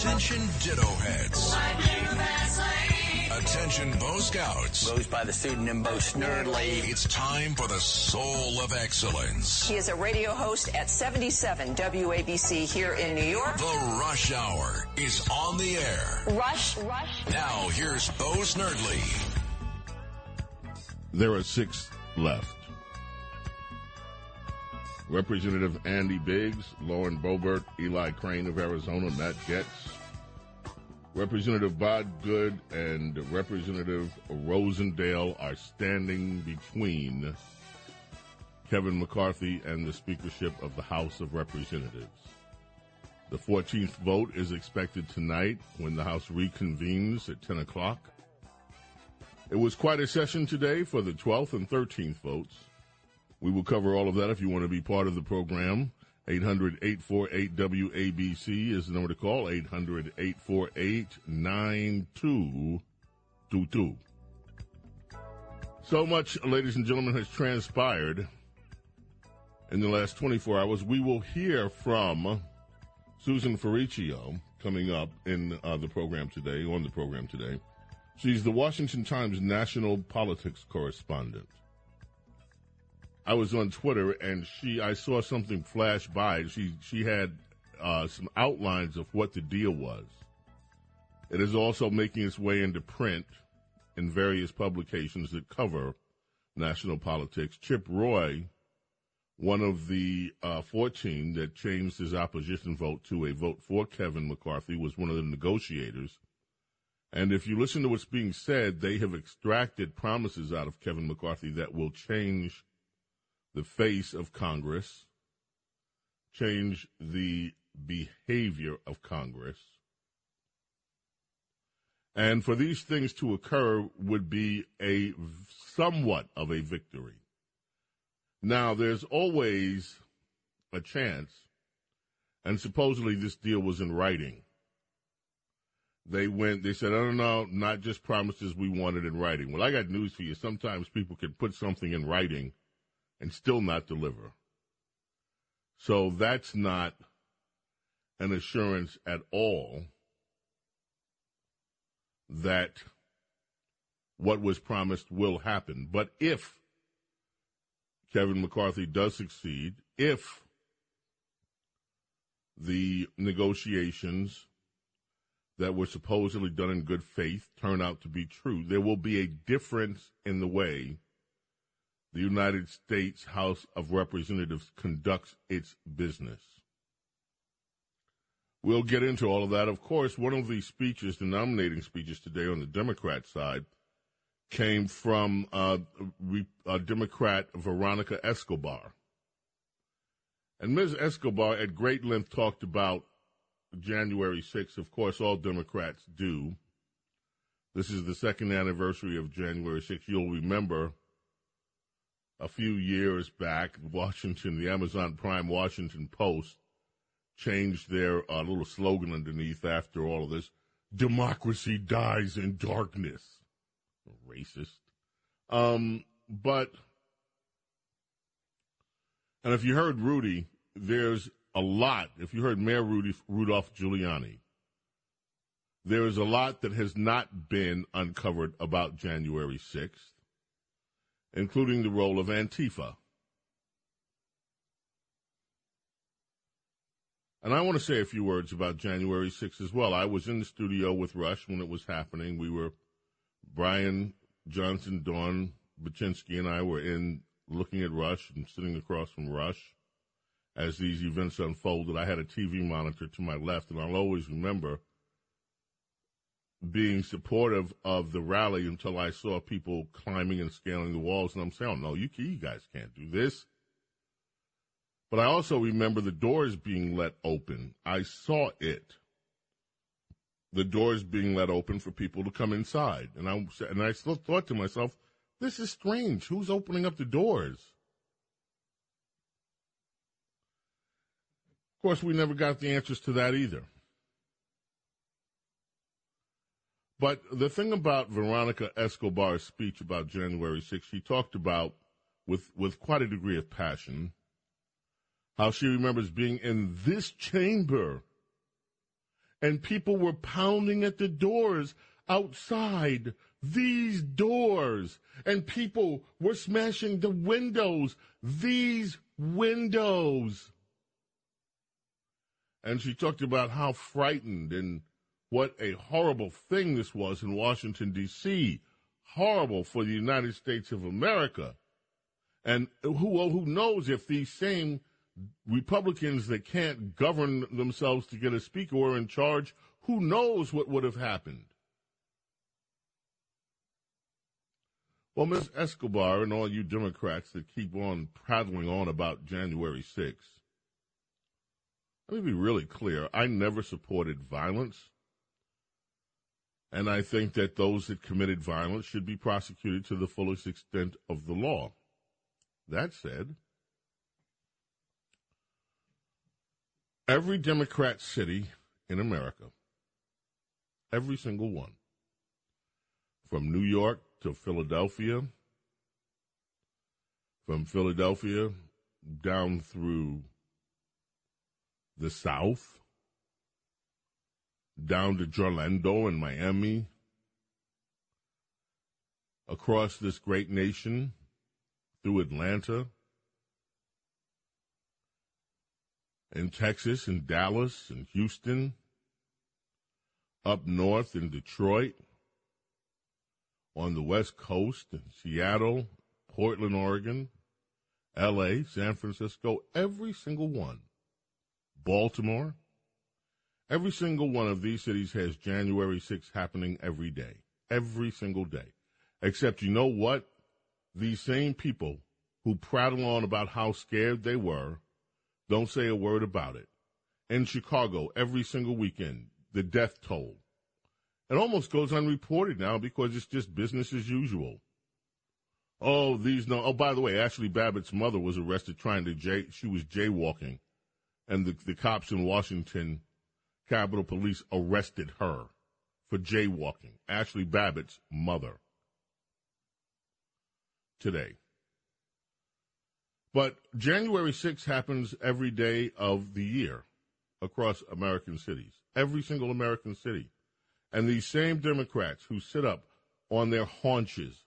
Attention Ditto Heads. Attention Bo Scouts. Goes by the pseudonym Bo Snerdley. It's time for the soul of excellence. He is a radio host at 77 WABC here in New York. The Rush Hour is on the air. Rush, rush. Now here's Bo Snerdley. There are six left. Representative Andy Biggs, Lauren Boebert, Eli Crane of Arizona, Matt Gaetz, Representative Bob Good, and Representative Rosendale are standing between Kevin McCarthy and the speakership of the House of Representatives. The 14th vote is expected tonight when the House reconvenes at 10 o'clock. It was quite a session today for the 12th and 13th votes. We will cover all of that if you want to be part of the program. 800 848 WABC is the number to call. 800 848 9222. So much, ladies and gentlemen, has transpired in the last 24 hours. We will hear from Susan Ferrechio coming up in uh, the program today, on the program today. She's the Washington Times national politics correspondent. I was on Twitter and she I saw something flash by. She she had uh, some outlines of what the deal was. It is also making its way into print in various publications that cover national politics. Chip Roy, one of the uh, 14 that changed his opposition vote to a vote for Kevin McCarthy, was one of the negotiators. And if you listen to what's being said, they have extracted promises out of Kevin McCarthy that will change the face of Congress, change the behavior of Congress. And for these things to occur would be a somewhat of a victory. Now, there's always a chance, and supposedly this deal was in writing. They went, they said, oh, I don't know, not just promises we wanted in writing. Well, I got news for you. Sometimes people can put something in writing and still not deliver. So that's not an assurance at all that what was promised will happen. But if Kevin McCarthy does succeed, if the negotiations that were supposedly done in good faith turn out to be true, there will be a difference in the way the United States House of Representatives conducts its business. We'll get into all of that. Of course, one of the speeches, the nominating speeches today on the Democrat side, came from uh, uh, Democrat Veronica Escobar. And Ms. Escobar, at great length, talked about January 6th. Of course, all Democrats do. This is the second anniversary of January 6th. You'll remember a few years back, Washington, the Amazon Prime Washington Post changed their uh, little slogan underneath after all of this democracy dies in darkness. Racist. Um, but, and if you heard Rudy, there's a lot. If you heard Mayor Rudy, Rudolph Giuliani, there is a lot that has not been uncovered about January 6th including the role of Antifa. And I want to say a few words about January 6th as well. I was in the studio with Rush when it was happening. We were, Brian Johnson, Dawn Baczynski, and I were in looking at Rush and sitting across from Rush as these events unfolded. I had a TV monitor to my left, and I'll always remember being supportive of the rally until I saw people climbing and scaling the walls, and I'm saying, "Oh no, you you guys can't do this." But I also remember the doors being let open. I saw it. The doors being let open for people to come inside, and I and I still thought to myself, "This is strange. Who's opening up the doors?" Of course, we never got the answers to that either. But the thing about Veronica Escobar's speech about January 6th, she talked about with, with quite a degree of passion how she remembers being in this chamber and people were pounding at the doors outside these doors and people were smashing the windows these windows. And she talked about how frightened and what a horrible thing this was in Washington, D.C. Horrible for the United States of America. And who, who knows if these same Republicans that can't govern themselves to get a speaker were in charge, who knows what would have happened? Well, Ms. Escobar and all you Democrats that keep on prattling on about January 6th, let me be really clear. I never supported violence. And I think that those that committed violence should be prosecuted to the fullest extent of the law. That said, every Democrat city in America, every single one, from New York to Philadelphia, from Philadelphia down through the South, down to Orlando and Miami, across this great nation, through Atlanta, in Texas, in Dallas, in Houston, up north in Detroit, on the West Coast, in Seattle, Portland, Oregon, LA, San Francisco, every single one. Baltimore, Every single one of these cities has January 6th happening every day. Every single day. Except you know what? These same people who prattle on about how scared they were don't say a word about it. In Chicago, every single weekend, the death toll. It almost goes unreported now because it's just business as usual. Oh, these no. Oh, by the way, Ashley Babbitt's mother was arrested trying to jay. She was jaywalking, and the the cops in Washington Capitol Police arrested her for jaywalking, Ashley Babbitt's mother, today. But January 6th happens every day of the year across American cities, every single American city. And these same Democrats who sit up on their haunches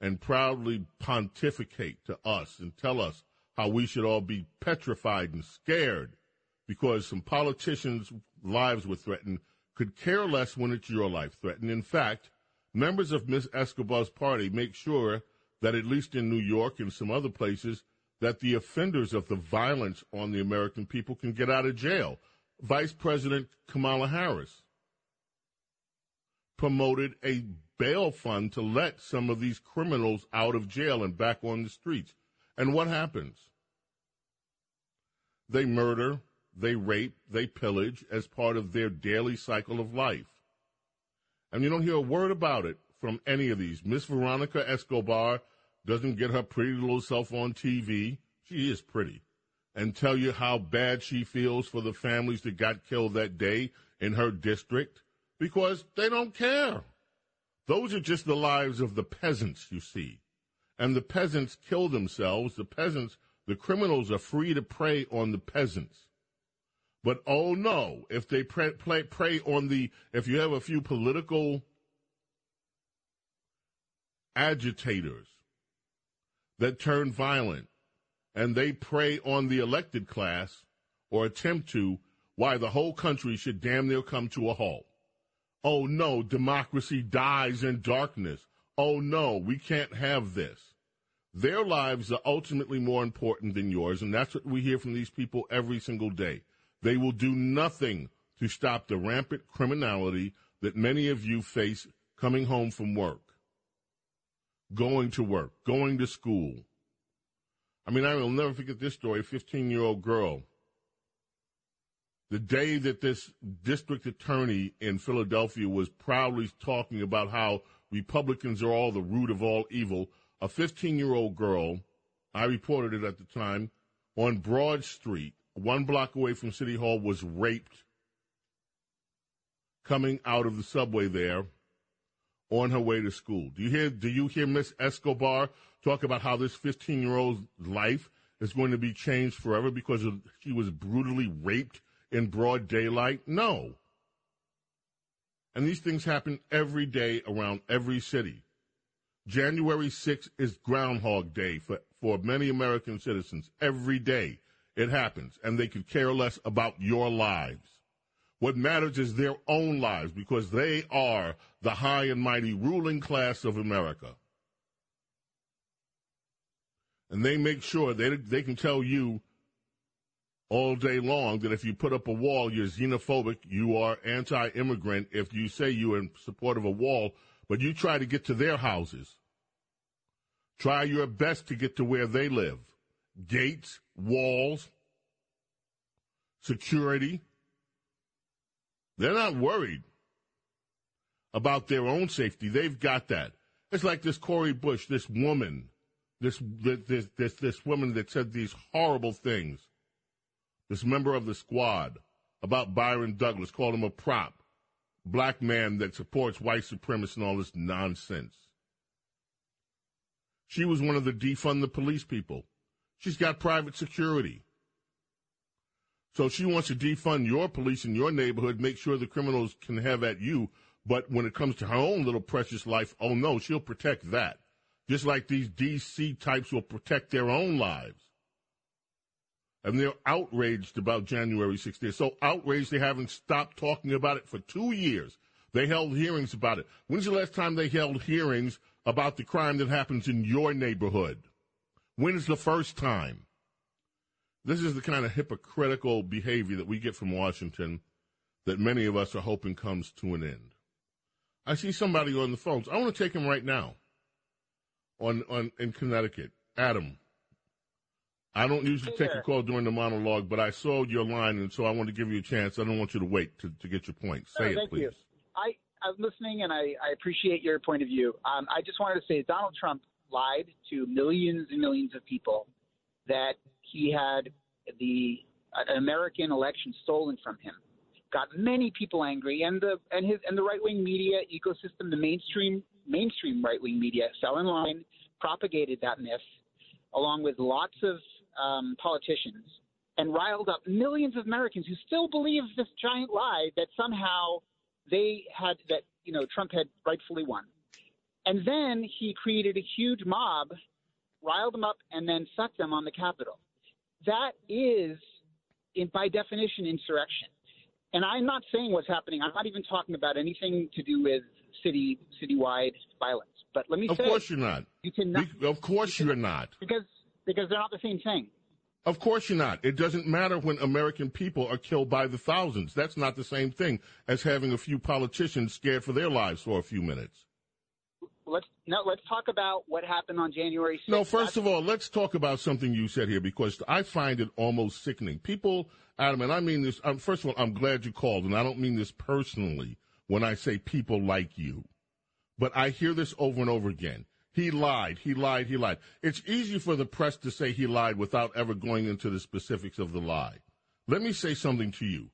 and proudly pontificate to us and tell us how we should all be petrified and scared because some politicians' lives were threatened could care less when it's your life threatened. In fact, members of Ms. Escobar's party make sure that at least in New York and some other places, that the offenders of the violence on the American people can get out of jail. Vice President Kamala Harris promoted a bail fund to let some of these criminals out of jail and back on the streets. And what happens? They murder, they rape, they pillage as part of their daily cycle of life. And you don't hear a word about it from any of these. Miss Veronica Escobar doesn't get her pretty little self on TV. She is pretty. And tell you how bad she feels for the families that got killed that day in her district because they don't care. Those are just the lives of the peasants, you see. And the peasants kill themselves. The peasants, the criminals are free to prey on the peasants. But oh no, if they prey, prey on the, if you have a few political agitators that turn violent and they prey on the elected class or attempt to, why the whole country should damn near come to a halt. Oh no, democracy dies in darkness. Oh no, we can't have this. Their lives are ultimately more important than yours, and that's what we hear from these people every single day. They will do nothing to stop the rampant criminality that many of you face coming home from work, going to work, going to school. I mean, I will never forget this story. A 15 year old girl. The day that this district attorney in Philadelphia was proudly talking about how Republicans are all the root of all evil, a 15 year old girl, I reported it at the time, on Broad Street, one block away from City Hall, was raped coming out of the subway there on her way to school. Do you hear do you hear Miss Escobar talk about how this 15-year-old's life is going to be changed forever because of, she was brutally raped in broad daylight? No. And these things happen every day around every city. January 6th is Groundhog Day for, for many American citizens. Every day it happens, and they could care less about your lives. What matters is their own lives because they are the high and mighty ruling class of America. And they make sure they, they can tell you all day long that if you put up a wall, you're xenophobic, you are anti immigrant. If you say you're in support of a wall, but you try to get to their houses, try your best to get to where they live gates, walls, security. They're not worried about their own safety. They've got that. It's like this Cori Bush, this woman, this this this this woman that said these horrible things. This member of the squad about Byron Donalds, called him a prop, black man that supports white supremacy and all this nonsense. She was one of the defund the police people. She's got private security. So she wants to defund your police in your neighborhood, make sure the criminals can have at you. But when it comes to her own little precious life, oh no, she'll protect that. Just like these DC types will protect their own lives. And they're outraged about January 6th. They're so outraged they haven't stopped talking about it for two years. They held hearings about it. When's the last time they held hearings about the crime that happens in your neighborhood? When is the first time? This is the kind of hypocritical behavior that we get from Washington that many of us are hoping comes to an end. I see somebody on the phones. I want to take him right now on, on in Connecticut. Adam. I don't usually take a call during the monologue, but I saw your line, and so I want to give you a chance. I don't want you to wait to, to get your point. Say it, please. You. I, I'm listening, and I, I appreciate your point of view. Um, I just wanted to say Donald Trump lied to millions and millions of people that he had the an American election stolen from him. Got many people angry, and the and his and the right wing media ecosystem, the mainstream mainstream right wing media, fell in line, propagated that myth, along with lots of um, politicians, and riled up millions of Americans who still believe this giant lie that somehow they had that you know Trump had rightfully won. And then he created a huge mob, riled them up, and then sucked them on the Capitol that is, in, by definition, insurrection. And I'm not saying what's happening. I'm not even talking about anything to do with city citywide violence. But let me of say, of course you're not. You cannot. of course you are not. Because because they're not the same thing. Of course you're not. It doesn't matter when American people are killed by the thousands. That's not the same thing as having a few politicians scared for their lives for a few minutes let's no, let's talk about what happened on January 6th. No, first of all, let's talk about something you said here because I find it almost sickening. People, Adam, and I mean this. Um, first of all, I'm glad you called, and I don't mean this personally when I say people like you, but I hear this over and over again. He lied. He lied. He lied. It's easy for the press to say he lied without ever going into the specifics of the lie. Let me say something to you.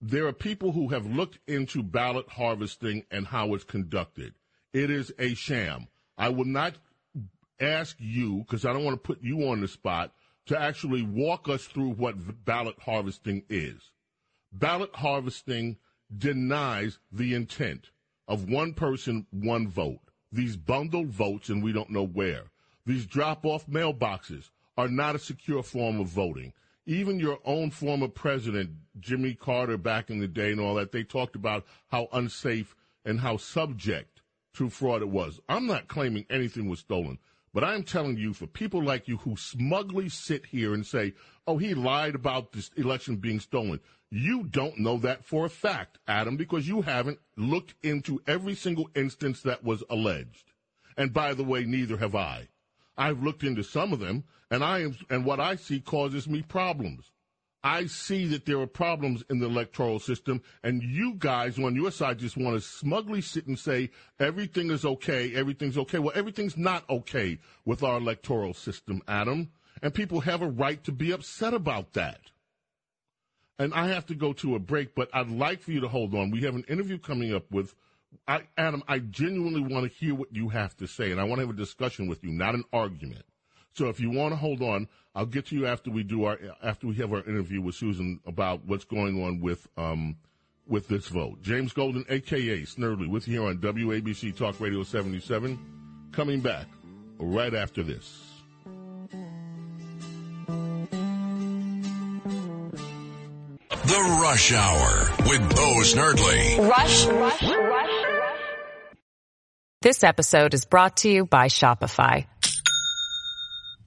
There are people who have looked into ballot harvesting and how it's conducted. It is a sham. I will not ask you, because I don't want to put you on the spot, to actually walk us through what ballot harvesting is. Ballot harvesting denies the intent of one person, one vote. These bundled votes, and we don't know where. These drop off mailboxes are not a secure form of voting. Even your own former president, Jimmy Carter, back in the day and all that, they talked about how unsafe and how subject to fraud it was. I'm not claiming anything was stolen, But I'm telling you, for people like you who smugly sit here and say, oh, he lied about this election being stolen, you don't know that for a fact, Adam, because you haven't looked into every single instance that was alleged. And by the way, neither have I. I've looked into some of them, and I am, and what I see causes me problems. I see that there are problems in the electoral system, and you guys on your side just want to smugly sit and say everything is okay, everything's okay. Well, everything's not okay with our electoral system, Adam, and people have a right to be upset about that. And I have to go to a break, but I'd like for you to hold on. We have an interview coming up with I, Adam. I genuinely want to hear what you have to say, and I want to have a discussion with you, not an argument. So if you want to hold on, I'll get to you after we do our after we have our interview with Susan about what's going on with um with this vote. James Golden, aka Snerdley, with you here on WABC Talk Radio 77. Coming back right after this. The Rush Hour with Bo Snerdley. Rush, rush, rush, rush. This episode is brought to you by Shopify.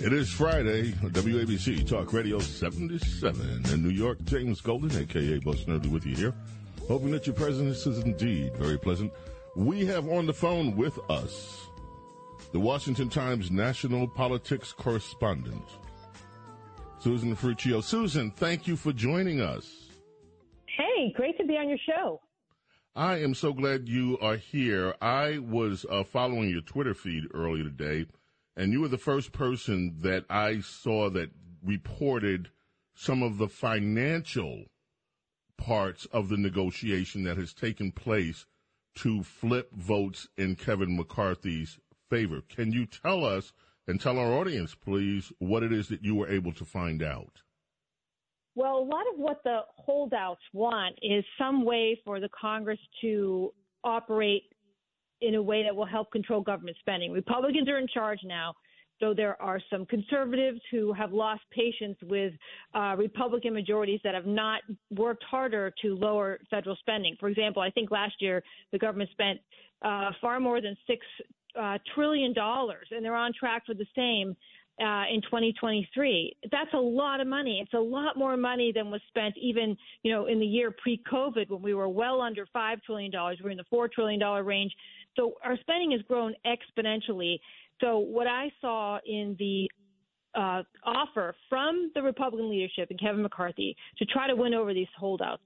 It is Friday, WABC Talk Radio 77 in New York. James Golden, aka Bo Snerdley, with you here. Hoping that your presence is indeed very pleasant. We have on the phone with us the Washington Times national politics correspondent, Susan Ferrechio. Susan, thank you for joining us. Hey, great to be on your show. I am so glad you are here. I was uh, following your Twitter feed earlier today, and you were the first person that I saw that reported some of the financial parts of the negotiation that has taken place to flip votes in Kevin McCarthy's favor. Can you tell us and tell our audience, please, what it is that you were able to find out? Well, a lot of what the holdouts want is some way for the Congress to operate in a way that will help control government spending. Republicans are in charge now, so there are some conservatives who have lost patience with uh, Republican majorities that have not worked harder to lower federal spending. For example, I think last year the government spent uh, far more than six uh, trillion dollars, and they're on track for the same uh, in 2023. That's a lot of money. It's a lot more money than was spent even, you know, in the year pre-COVID when we were well under five trillion dollars. We're in the four trillion dollar range. So our spending has grown exponentially. So what I saw in the uh, offer from the Republican leadership and Kevin McCarthy to try to win over these holdouts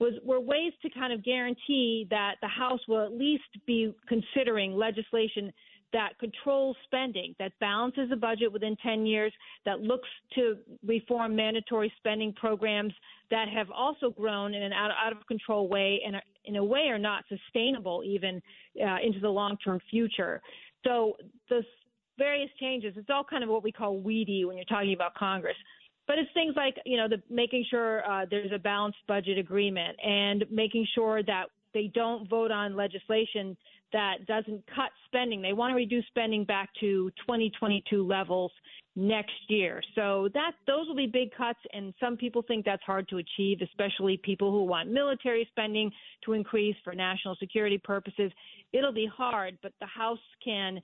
was were ways to kind of guarantee that the House will at least be considering legislation that controls spending, that balances the budget within 10 years, that looks to reform mandatory spending programs that have also grown in an out, out of control way and in a way are not sustainable even uh, into the long term future. So the various changes, it's all kind of what we call weedy when you're talking about Congress. But it's things like, you know, the making sure uh, there's a balanced budget agreement and making sure that they don't vote on legislation that doesn't cut spending. They want to reduce spending back to 2022 levels next year. So that those will be big cuts and some people think that's hard to achieve, especially people who want military spending to increase for national security purposes. It'll be hard, but the House can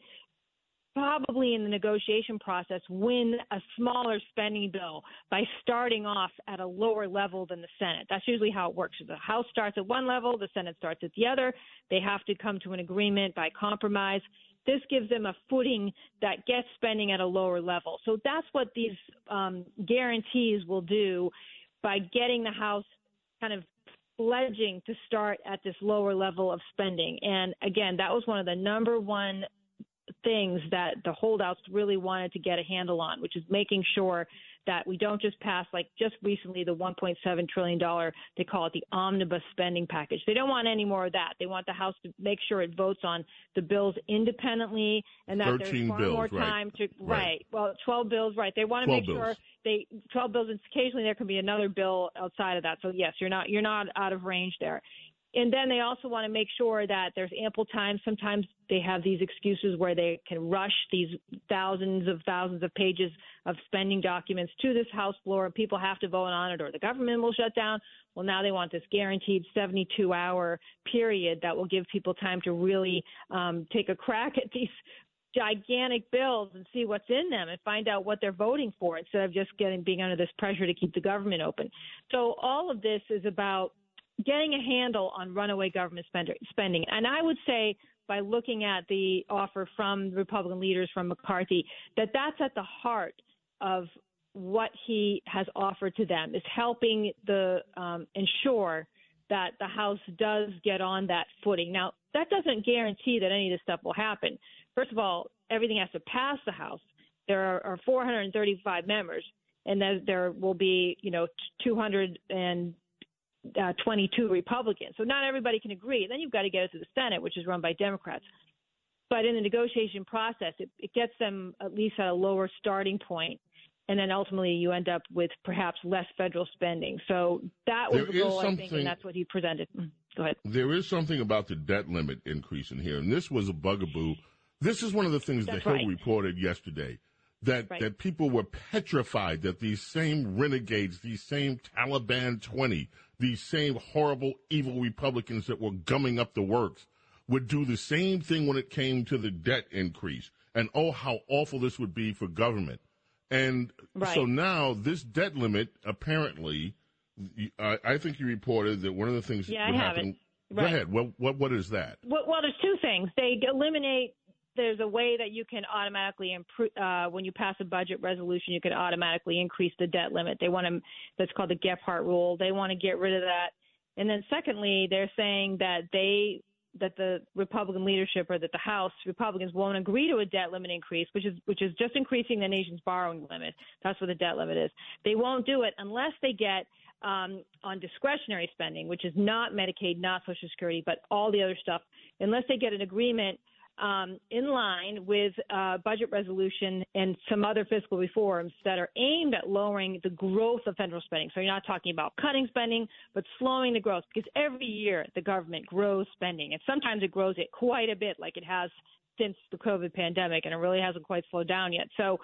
probably in the negotiation process win a smaller spending bill by starting off at a lower level than the Senate. That's usually how it works. The House starts at one level, the Senate starts at the other. They have to come to an agreement by compromise. This gives them a footing that gets spending at a lower level. So that's what these um, guarantees will do by getting the House kind of pledging to start at this lower level of spending. And again, that was one of the number one things that the holdouts really wanted to get a handle on, which is making sure that we don't just pass like just recently the 1.7 trillion dollar they call it the omnibus spending package. They don't want any more of that. They want the House to make sure it votes on the bills independently and that there's far bills, more right. time to Right. right. Well, 12 bills, right? They want to 12 make sure they 12 bills and occasionally there can be another bill outside of that. So yes, you're not you're not out of range there. And then they also want to make sure that there's ample time. Sometimes they have these excuses where they can rush these thousands of thousands of pages of spending documents to this House floor and people have to vote on it or the government will shut down. Well, now they want this guaranteed 72 hour period that will give people time to really um, take a crack at these gigantic bills and see what's in them and find out what they're voting for instead of just getting being under this pressure to keep the government open. So all of this is about getting a handle on runaway government spending. And I would say by looking at the offer from Republican leaders from McCarthy that that's at the heart of what he has offered to them is helping the um, ensure that the House does get on that footing. Now, that doesn't guarantee that any of this stuff will happen. First of all, everything has to pass the House. There are, are 435 members, and then there will be, you know, 222 uh, Republicans. So not everybody can agree. Then you've got to get it to the Senate, which is run by Democrats. But in the negotiation process, it, it gets them at least at a lower starting point and then ultimately you end up with perhaps less federal spending. So that was There the goal, I think, and that's what he presented. Mm, Go ahead. There is something about the debt limit increase in here, and this was a bugaboo. This is one of the things That's that Hill right. reported yesterday that Right. that people were petrified that these same renegades, these same Taliban twenty, these same horrible, evil Republicans that were gumming up the works would do the same thing when it came to the debt increase, and oh, how awful this would be for government. And Right. so now this debt limit apparently. I, I think you reported that one of the things Yeah, that would I have it. happen. Go ahead. What what what is that? Well, well, there's two things. They eliminate. There's a way that you can automatically improve uh, when you pass a budget resolution. You can automatically increase the debt limit. They want to. That's called the Gephardt rule. They want to get rid of that. And then secondly, they're saying that they that the Republican leadership or that the House Republicans won't agree to a debt limit increase, which is which is just increasing the nation's borrowing limit. That's what the debt limit is. They won't do it unless they get um, on discretionary spending, which is not Medicaid, not Social Security, but all the other stuff. Unless they get an agreement um, in line with uh, budget resolution and some other fiscal reforms that are aimed at lowering the growth of federal spending. So you're not talking about cutting spending, but slowing the growth because every year the government grows spending, and sometimes it grows it quite a bit, like it has since the COVID pandemic, and it really hasn't quite slowed down yet. So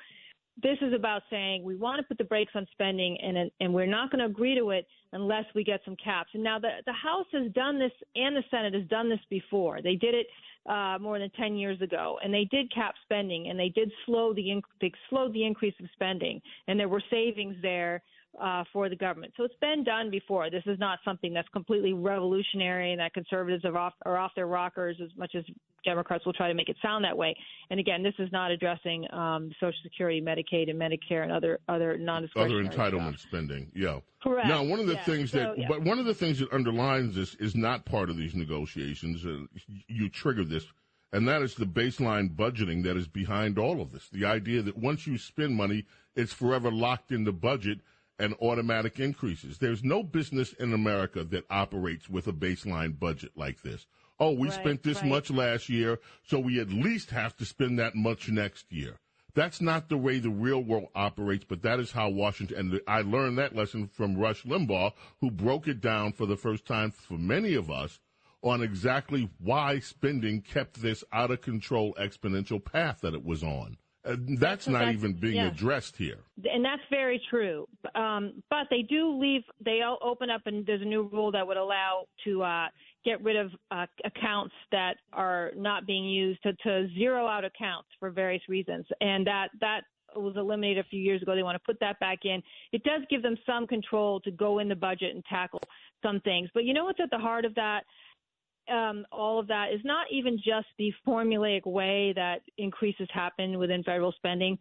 this is about saying we want to put the brakes on spending and and we're not going to agree to it unless we get some caps. And now the the House has done this and the Senate has done this before. They did it uh, more than 10 years ago, and they did cap spending and they did slow the inc- they slowed the increase of spending, and there were savings there uh, for the government. So it's been done before. This is not something that's completely revolutionary and that conservatives are off are off their rockers as much as Democrats will try to make it sound that way. And again, this is not addressing um, Social Security, Medicaid, and Medicare and other other Other non-discretionary entitlement stuff. spending. Yeah. Correct. Now, one of the Yeah. things that, So, yeah. but one of the things that underlines this is not part of these negotiations. Uh, you trigger this, and that is the baseline budgeting that is behind all of this. The idea that once you spend money, it's forever locked in the budget and automatic increases. There's no business in America that operates with a baseline budget like this. Oh, we Right, spent this right. much last year, so we at least have to spend that much next year. That's not the way the real world operates, but that is how Washington, and I learned that lesson from Rush Limbaugh, who broke it down for the first time for many of us on exactly why spending kept this out of control exponential path that it was on. And that's what not that's- even being yeah. addressed here. and that's very true. Um, but they do leave. They all open up, and there's a new rule that would allow to uh, get rid of uh, accounts that are not being used to, to zero out accounts for various reasons, and that that was eliminated a few years ago. They want to put that back in. It does give them some control to go in the budget and tackle some things. But you know what's at the heart of that? Um, all of that is not even just the formulaic way that increases happen within federal spending.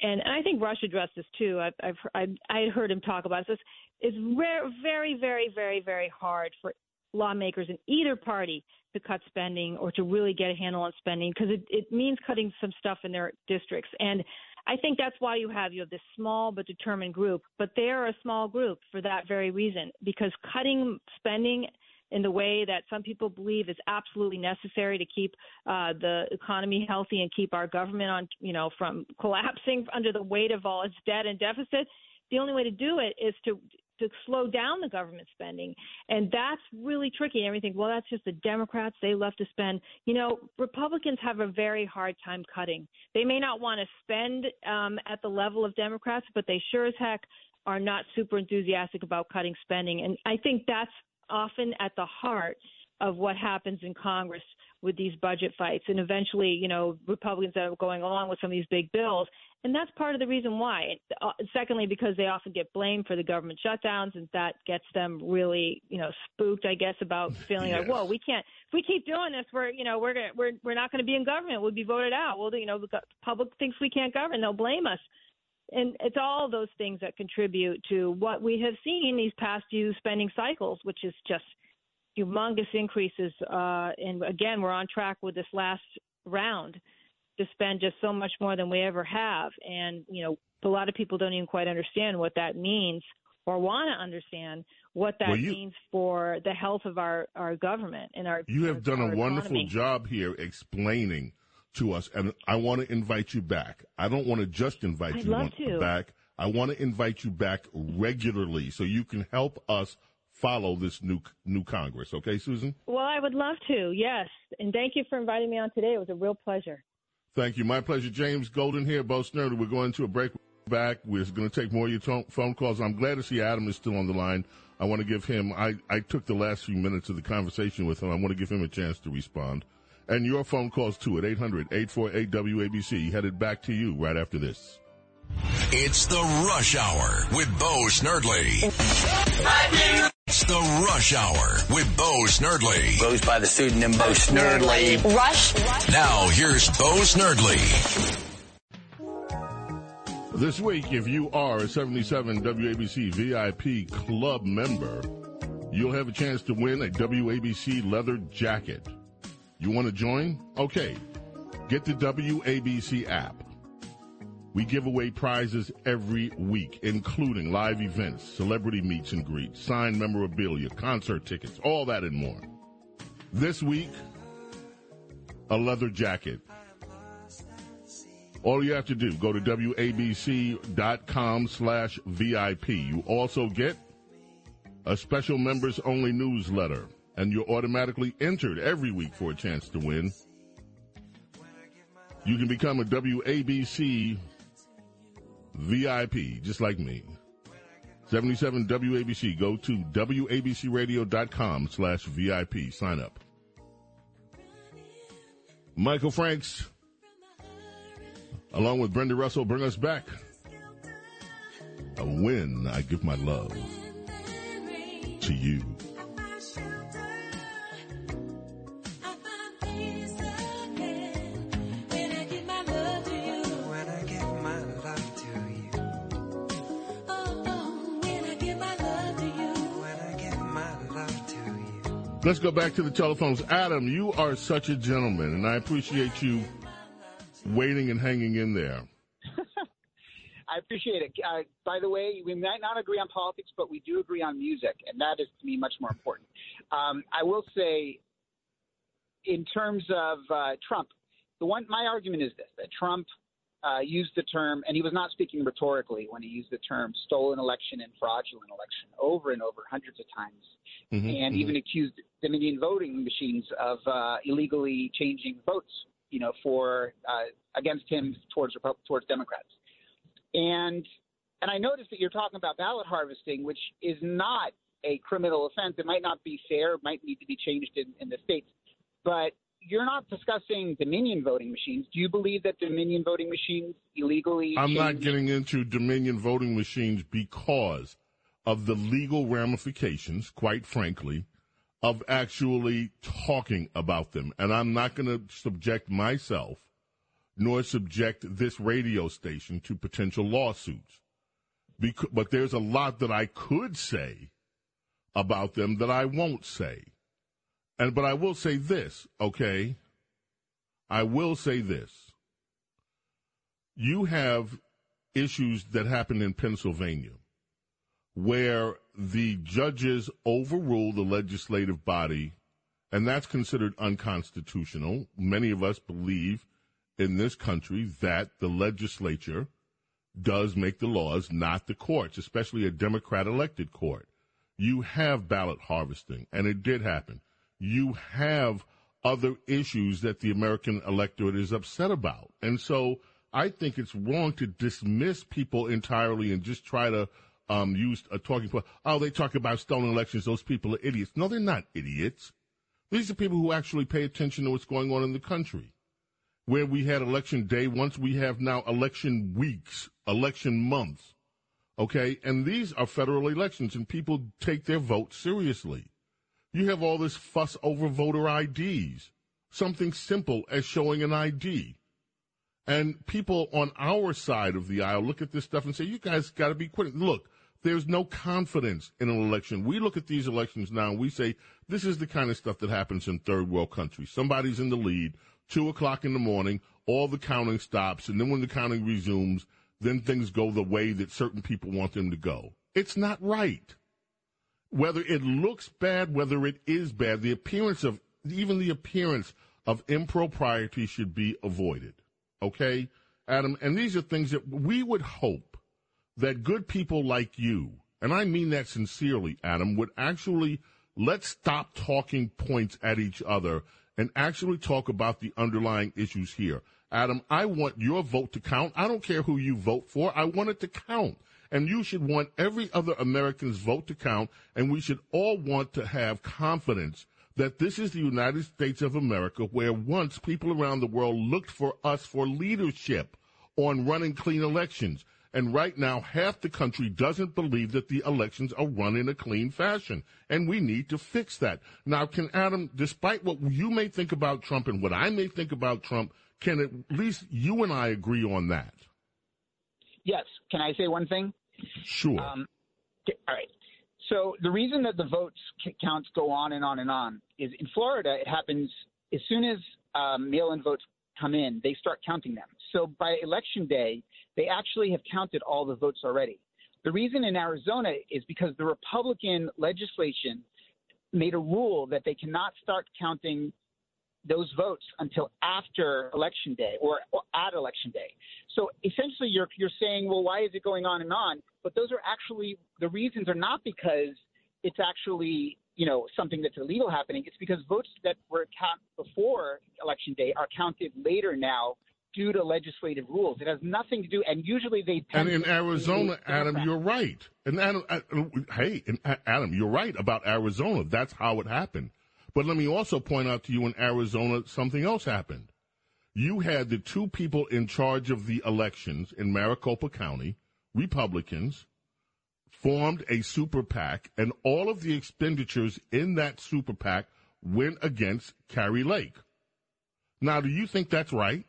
And, and I think Rush addressed this too. I've, I've I, I had heard him talk about this. It's very, very, very, very hard for lawmakers in either party to cut spending or to really get a handle on spending because it, it means cutting some stuff in their districts. And I think that's why you have you have this small but determined group, but they're a small group for that very reason because cutting spending in the way that some people believe is absolutely necessary to keep uh, the economy healthy and keep our government on, you know, from collapsing under the weight of all its debt and deficit. The only way to do it is to to slow down the government spending. And that's really tricky. And everything, well, that's just the Democrats. They love to spend. You know, Republicans have a very hard time cutting. They may not want to spend um, at the level of Democrats, but they sure as heck are not super enthusiastic about cutting spending. And I think that's often at the heart of what happens in Congress with these budget fights. And eventually, you know, Republicans are going along with some of these big bills. And that's part of the reason why. Uh, secondly, because they often get blamed for the government shutdowns, and that gets them really, you know, spooked, I guess, about feeling yes. like, whoa, we can't. If we keep doing this, we're, you know, we're gonna, we're we're not going to be in government. We'll be voted out. Well, you know, the public thinks we can't govern. They'll blame us. And it's all those things that contribute to what we have seen these past few spending cycles, which is just humongous increases. Uh, and again, we're on track with this last round to spend just so much more than we ever have. And, you know, a lot of people don't even quite understand what that means or want to understand what that well, you, means for the health of our, our government and our You have our, done a wonderful economy. job here explaining to us, and I want to invite you back. I don't want to just invite I'd you to. back. I want to invite you back regularly so you can help us follow this new new Congress. Okay, Susan? Well, I would love to. Yes, and thank you for inviting me on today. It was a real pleasure. Thank you. My pleasure. James Golden here, Bo Snerdley. We're going to a break back. We're going to take more of your t- phone calls. I'm glad to see Adam is still on the line. I want to give him, I, I took the last few minutes of the conversation with him. I want to give him a chance to respond. And your phone calls too at 800 848 WABC. Headed back to you right after this. It's the Rush Hour with Bo Snerdley. It's the Rush Hour with Bo Snerdley. Goes by the pseudonym Bo Snerdley. Rush. Now here's Bo Snerdley. This week, if you are a 77 WABC VIP club member, you'll have a chance to win a WABC leather jacket. You want to join? Okay. Get the WABC app. We give away prizes every week, including live events, celebrity meets and greets, signed memorabilia, concert tickets, all that and more. This week, a leather jacket. All you have to do, go to WABC.com slash VIP. You also get a special members only newsletter and you're automatically entered every week for a chance to win. You can become a WABC VIP, just like me. 77 WABC. Go to WABCRadio.com slash VIP. Sign up. Michael Franks, along with Brenda Russell, bring us back. A win, I give my love to you. Let's go back to the telephones. Adam, you are such a gentleman, and I appreciate you waiting and hanging in there. I appreciate it. Uh, by the way, we might not agree on politics, but we do agree on music, and that is to me much more important. Um, I will say, in terms of uh, Trump, the one my argument is this: that Trump uh, used the term, and he was not speaking rhetorically when he used the term stolen election and fraudulent election over and over, hundreds of times, mm-hmm, and mm-hmm. even accused Dominion voting machines of uh, illegally changing votes, you know, for uh, against him towards towards Democrats. And and I noticed that you're talking about ballot harvesting, which is not a criminal offense. It might not be fair, it might need to be changed in, in the states, but you're not discussing Dominion voting machines. Do you believe that Dominion voting machines illegally? I'm change? not getting into Dominion voting machines because of the legal ramifications, quite frankly, of actually talking about them. And I'm not going to subject myself nor subject this radio station to potential lawsuits. Because, but there's a lot that I could say about them that I won't say. And but I will say this, okay? I will say this. you have issues that happened in Pennsylvania where the judges overrule the legislative body, and that's considered unconstitutional. Many of us believe in this country that the legislature does make the laws, not the courts, especially a Democrat elected court. You have ballot harvesting, and it did happen. You have other issues that the American electorate is upset about. And so I think it's wrong to dismiss people entirely and just try to um, use a talking point. Oh, they talk about stolen elections. Those people are idiots. No, they're not idiots. These are people who actually pay attention to what's going on in the country. Where we had election day, once we have now election weeks, election months. Okay? And these are federal elections, and people take their vote seriously. You have all this fuss over voter IDs. Something simple as showing an ID. And people on our side of the aisle look at this stuff and say, you guys got to be quitting. Look, there's no confidence in an election. We look at these elections now and we say, this is the kind of stuff that happens in third world countries. Somebody's in the lead, two o'clock in the morning, all the counting stops, and then when the counting resumes, then things go the way that certain people want them to go. It's not right. Whether it looks bad, whether it is bad, the appearance of, even the appearance of impropriety should be avoided. Okay, Adam? And these are things that we would hope that good people like you, and I mean that sincerely, Adam, would actually let's stop talking points at each other and actually talk about the underlying issues here. Adam, I want your vote to count. I don't care who you vote for. I want it to count. And you should want every other American's vote to count. And we should all want to have confidence that this is the United States of America where once people around the world looked for us for leadership on running clean elections. And right now, half the country doesn't believe that the elections are run in a clean fashion. And we need to fix that. Now, can Adam, despite what you may think about Trump and what I may think about Trump, can at least you and I agree on that? Yes. Can I say one thing? Sure. Um, all right. So the reason that the votes counts go on and on and on is in Florida, it happens as soon as um, mail-in votes come in, they start counting them. So by election day, they actually have counted all the votes already. The reason in Arizona is because the Republican legislation made a rule that they cannot start counting those votes until after election day or, or, at election day. So essentially, you're you're saying, well, why is it going on and on? But those are actually the reasons are not because it's actually you know something that's illegal happening. It's because votes that were counted before election day are counted later now due to legislative rules. It has nothing to do, and usually they. and in Arizona, Adam, you're right. And Adam, uh, hey, and uh, Adam, you're right about Arizona. That's how it happened. But let me also point out to you in Arizona, something else happened. You had the two people in charge of the elections in Maricopa County, Republicans, formed a super PAC, and all of the expenditures in that super PAC went against Kari Lake. Now, do you think that's right?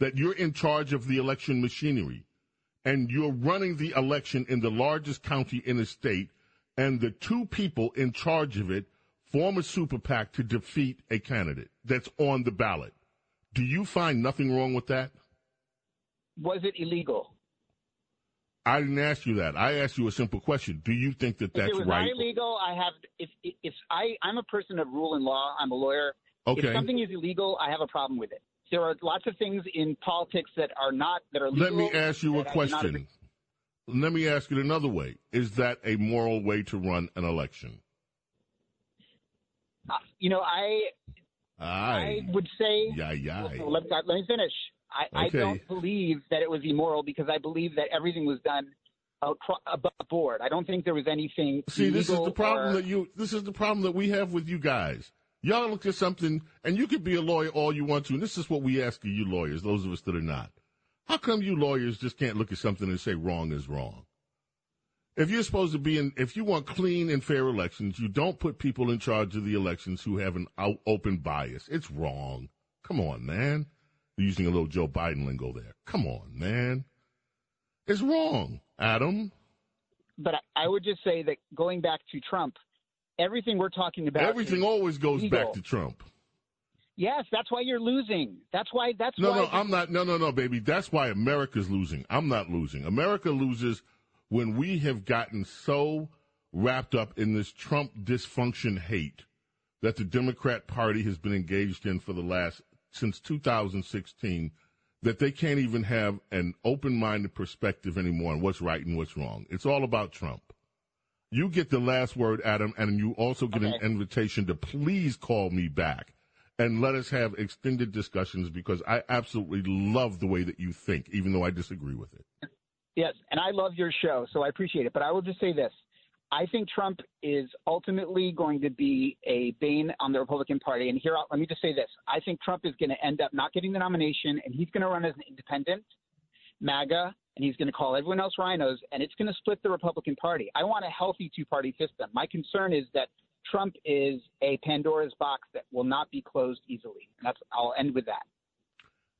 That you're in charge of the election machinery and you're running the election in the largest county in the state, and the two people in charge of it form a super PAC to defeat a candidate that's on the ballot. Do you find nothing wrong with that? Was it illegal? I didn't ask you that. I asked you a simple question. Do you think that that's right? if it was right? Illegal. I have. If if I I'm a person of rule and law. I'm a lawyer. Okay. If something is illegal, I have a problem with it. There are lots of things in politics that are not that are legal. Let me ask you a question. Let me ask it another way. Is that a moral way to run an election? Uh, you know, I Aye. I would say. Yeah, yeah. Let, let, me finish. I, okay. I don't believe that it was immoral because I believe that everything was done above board. I don't think there was anything. See, this is the problem or... that you. This is the problem that we have with you guys. Y'all look at something, and you could be a lawyer all you want to. And this is what we ask of you lawyers, those of us that are not. How come you lawyers just can't look at something and say wrong is wrong? If you're supposed to be in, if you want clean and fair elections, you don't put people in charge of the elections who have an out, open bias. It's wrong. Come on, man. Using a little Joe Biden lingo there. Come on, man. It's wrong, Adam. But I would just say that going back to Trump, everything we're talking about. Everything always goes legal. back to Trump. Yes, that's why you're losing. That's why. That's no, why. no. I'm not. No, no, no, baby. That's why America's losing. I'm not losing. America loses when we have gotten so wrapped up in this Trump dysfunction hate that the Democrat Party has been engaged in for the last since 2016 that they can't even have an open-minded perspective anymore on what's right and what's wrong. It's all about Trump. You get the last word, Adam, and you also get Okay. an invitation to please call me back and let us have extended discussions because I absolutely love the way that you think, even though I disagree with it. Yes, and I love your show, so I appreciate it. But I will just say this. I think Trump is ultimately going to be a bane on the Republican Party. And here, let me just say this. I think Trump is going to end up not getting the nomination, and he's going to run as an independent, MAGA, and he's going to call everyone else RINOs, and it's going to split the Republican Party. I want a healthy two party system. My concern is that Trump is a Pandora's box that will not be closed easily. And that's, I'll end with that.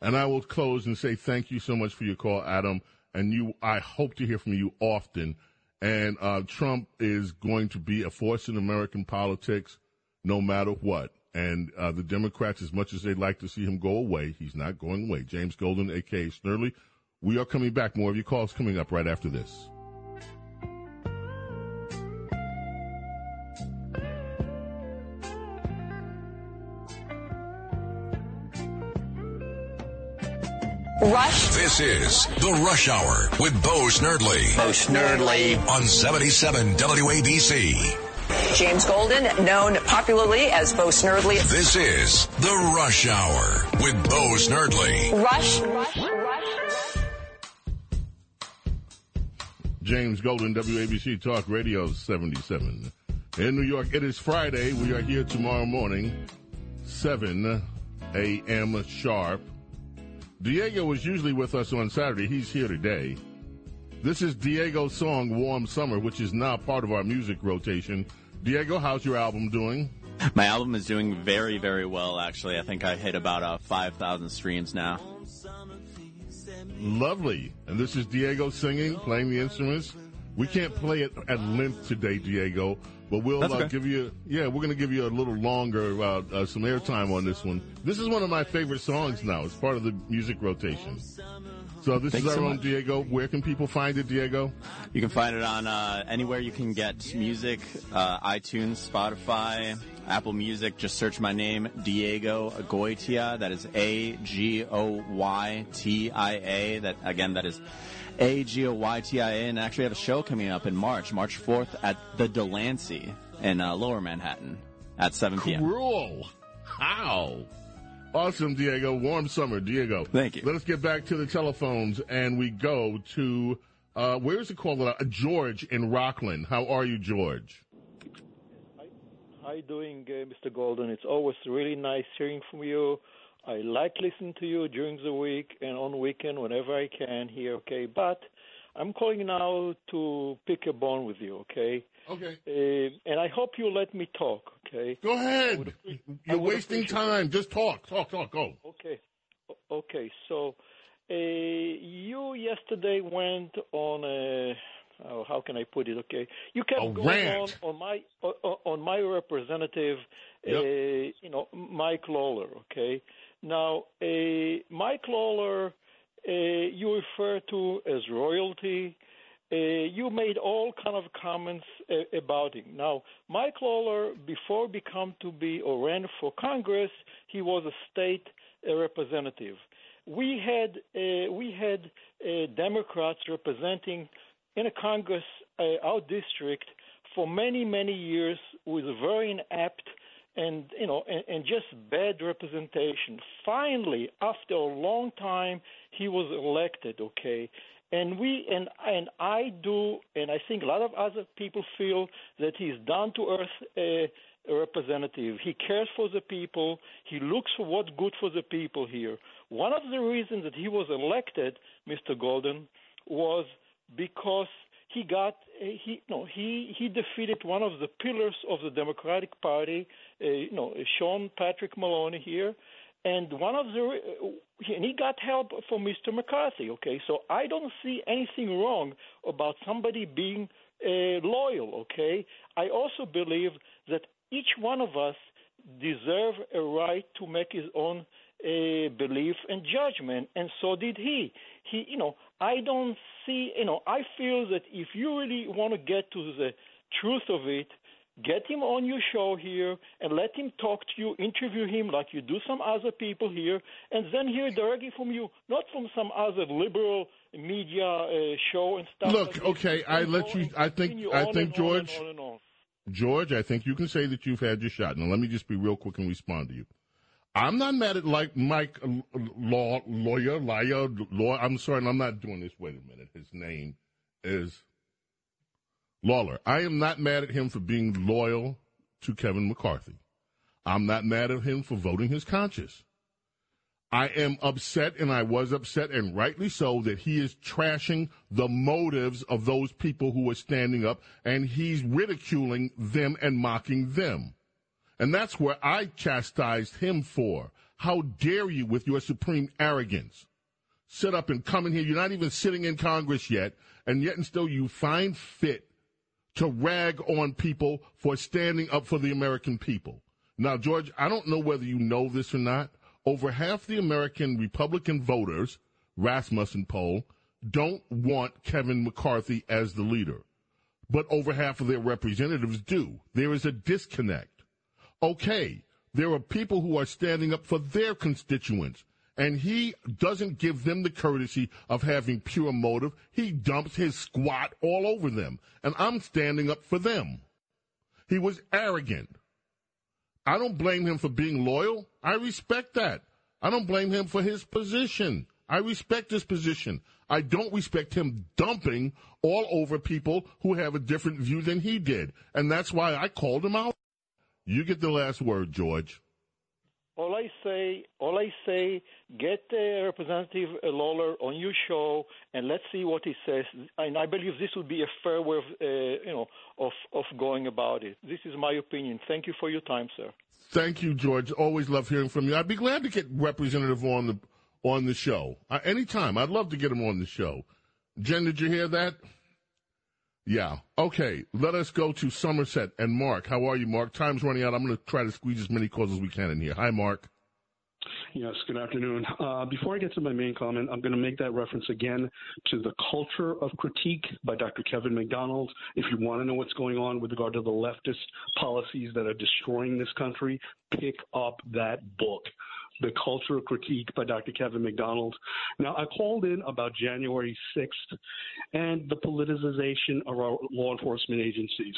And I will close and say thank you so much for your call, Adam. And you, I hope to hear from you often. And uh, Trump is going to be a force in American politics, no matter what. And uh, the Democrats, as much as they'd like to see him go away, he's not going away. James Golden, aka Snerdley. We are coming back. More of your calls coming up right after this. Rush. This is The Rush Hour with Bo Snerdley Bo Snerdley. on 77 WABC. James Golden, known popularly as Bo Snerdley. This is The Rush Hour with Bo Snerdley. Rush. Rush. Rush. James Golden, WABC Talk Radio 77. In New York, it is Friday. We are here tomorrow morning, 7 a.m. sharp. Diego is usually with us on Saturday. He's here today. This is Diego's song, Warm Summer, which is now part of our music rotation. Diego, how's your album doing? My album is doing very, very well, actually. I think I hit about uh, 5,000 streams now. Lovely. And this is Diego singing, playing the instruments. We can't play it at length today, Diego, but we'll That's uh, okay. give you, yeah, we're going to give you a little longer, uh, uh, some airtime on this one. This is one of my favorite songs now. It's part of the music rotation. So this Thank is our so own much. Diego. Where can people find it, Diego? You can find it on uh, anywhere you can get music, uh, iTunes, Spotify, Apple Music. Just search my name, Diego Goitia. That is A G O Y T I A. That again, that is A G O Y T I A. And I actually have a show coming up in March, March 4th at the Delancey in uh, Lower Manhattan at 7 p.m. Cruel. How? Awesome, Diego. Warm summer, Diego. Thank you. Let us get back to the telephones, and we go to uh, where's the caller? Uh, George in Rockland. How are you, George? How you doing, uh, Mr. Golden? It's always really nice hearing from you. I like listening to you during the week and on weekend whenever I can here, okay? But I'm calling now to pick a bone with you, okay? Okay. Uh, and I hope you let me talk, okay? Go ahead. You're wasting time. Just talk, talk, talk. Go. Okay. Okay. So, uh, you yesterday went on a. Oh, how can I put it? Okay, you kept A going rant. on on my on, on my representative, Yep. uh, you know, Mike Lawler. Okay, now Mike Lawler, you refer to as royalty. You made all kind of comments about him. Now, Mike Lawler, before become to be or ran for Congress, he was a state uh, representative. We had uh, we had uh, Democrats representing in a Congress our district for many many years with very inept and you know and, and just bad representation. Finally, after a long time, he was elected. Okay, and we and and I do, and I think a lot of other people feel that he's down to earth. Uh, representative. He cares for the people. He looks for what's good for the people here. One of the reasons that he was elected, Mr. Golden, was because he got he no he he defeated one of the pillars of the Democratic Party, uh, you know Sean Patrick Maloney here, and one of the and he got help from Mr. McCarthy. Okay, so I don't see anything wrong about somebody being uh, loyal. Okay, I also believe that each one of us deserve a right to make his own uh, belief and judgment, and so did he. He, you know, I don't see, you know, I feel that if you really want to get to the truth of it, get him on your show here and let him talk to you, interview him like you do some other people here, and then hear directly from you, not from some other liberal media uh, show and stuff. Look, like okay, I let you. I think. I think George. On and on. George, I think you can say that you've had your shot. Now, let me just be real quick and respond to you. I'm not mad at like Mike, uh, law lawyer, liar, law. I'm sorry, I'm not doing this. Wait a minute. His name is Lawler. I am not mad at him for being loyal to Kevin McCarthy. I'm not mad at him for voting his conscience. I am upset, and I was upset, and rightly so, that he is trashing the motives of those people who are standing up, and he's ridiculing them and mocking them. And that's where I chastised him for. How dare you, with your supreme arrogance, sit up and come in here? You're not even sitting in Congress yet, and yet and still you find fit to rag on people for standing up for the American people. Now, George, I don't know whether you know this or not. Over half the American Republican voters, Rasmussen poll, don't want Kevin McCarthy as the leader. But over half of their representatives do. There is a disconnect. Okay, there are people who are standing up for their constituents and he doesn't give them the courtesy of having pure motive. He dumps his squat all over them, and I'm standing up for them. He was arrogant. I don't blame him for being loyal. I respect that. I don't blame him for his position. I respect his position. I don't respect him dumping all over people who have a different view than he did. And that's why I called him out. You get the last word, George. All I say, all I say, get uh, Representative Lawler on your show and let's see what he says. And I believe this would be a fair way of, uh, you know, of of going about it. This is my opinion. Thank you for your time, sir. Thank you, George. Always love hearing from you. I'd be glad to get Representative on the on the show uh, anytime. I'd love to get him on the show. Jen, did you hear that? Yeah. Okay. Let us go to Somerset and Mark. How are you, Mark? Time's running out. I'm going to try to squeeze as many calls as we can in here. Hi, Mark. Yes, good afternoon. Uh, before I get to my main comment, I'm going to make that reference again to the culture of critique by Dr. Kevin MacDonald. If you want to know what's going on with regard to the leftist policies that are destroying this country, pick up that book. The Culture of Critique by Dr. Kevin MacDonald. Now, I called in about January 6th and the politicization of our law enforcement agencies.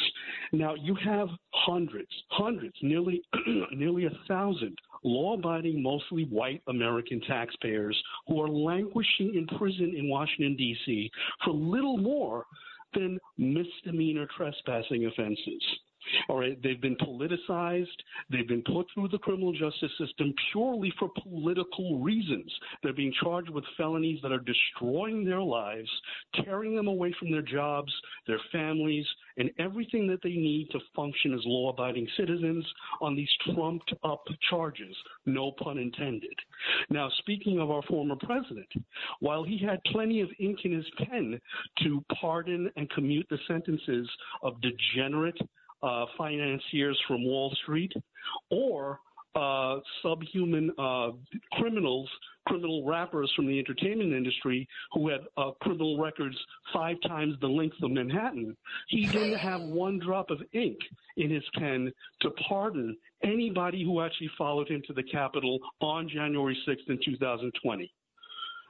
Now, you have hundreds, hundreds, nearly, nearly a thousand law-abiding, mostly white American taxpayers who are languishing in prison in Washington, D.C. for little more than misdemeanor trespassing offenses. All right, they've been politicized. They've been put through the criminal justice system purely for political reasons. They're being charged with felonies that are destroying their lives, tearing them away from their jobs, their families, and everything that they need to function as law abiding citizens on these trumped up charges. No pun intended. Now, speaking of our former president, while he had plenty of ink in his pen to pardon and commute the sentences of degenerate uh, financiers from Wall Street or uh, subhuman uh, criminals, criminal rappers from the entertainment industry who had uh, criminal records five times the length of Manhattan. He didn't have one drop of ink in his pen to pardon anybody who actually followed him to the Capitol on January 6th in 2020.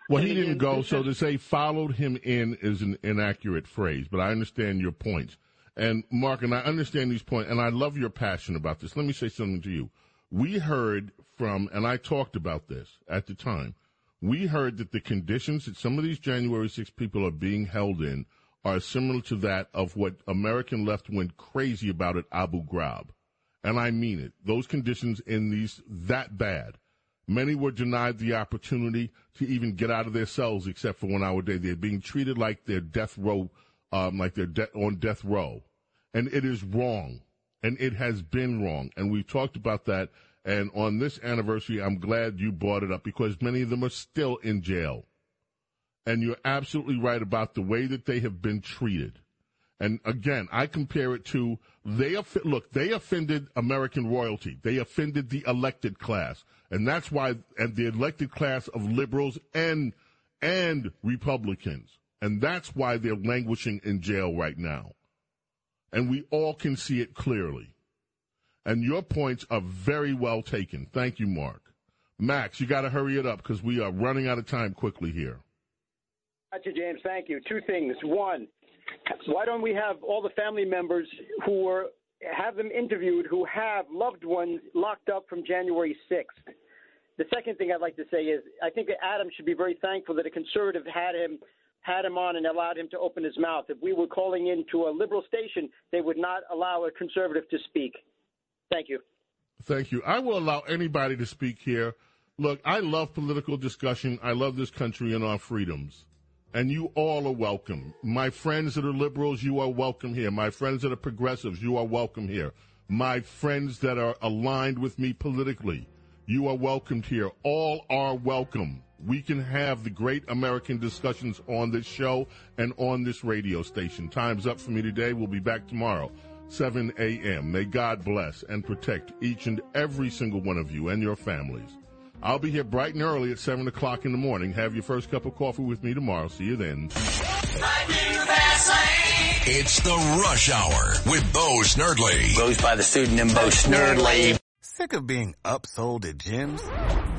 Well, he didn't go, so to say followed him in is an inaccurate phrase, but I understand your points. And Mark, and I understand these points, and I love your passion about this. Let me say something to you. We heard from, and I talked about this at the time. We heard that the conditions that some of these January 6 people are being held in are similar to that of what American left went crazy about at Abu Ghraib. And I mean it. Those conditions in these that bad. Many were denied the opportunity to even get out of their cells except for one hour a day. They're being treated like they're death row um, like they're de- on death row. And it is wrong. And it has been wrong. And we've talked about that. And on this anniversary, I'm glad you brought it up because many of them are still in jail. And you're absolutely right about the way that they have been treated. And again, I compare it to they look, they offended American royalty. They offended the elected class. And that's why and the elected class of liberals and and Republicans. And that's why they're languishing in jail right now. And we all can see it clearly. And your points are very well taken. Thank you, Mark. Max, you got to hurry it up because we are running out of time quickly here. Gotcha, James. Thank you. Two things. One, why don't we have all the family members who were have them interviewed who have loved ones locked up from January 6th? The second thing I'd like to say is I think that Adam should be very thankful that a conservative had him had him on and allowed him to open his mouth. If we were calling into a liberal station, they would not allow a conservative to speak. Thank you. Thank you. I will allow anybody to speak here. Look, I love political discussion. I love this country and our freedoms. And you all are welcome. My friends that are liberals, you are welcome here. My friends that are progressives, you are welcome here. My friends that are aligned with me politically, you are welcomed here. All are welcome. We can have the great American discussions on this show and on this radio station. Time's up for me today. We'll be back tomorrow. 7 a.m. May God bless and protect each and every single one of you and your families. I'll be here bright and early at 7 o'clock in the morning. Have your first cup of coffee with me tomorrow. See you then. It's the Rush Hour with Bo Snerdley. Goes by the pseudonym Bo Snerdley. Sick of being upsold at gyms?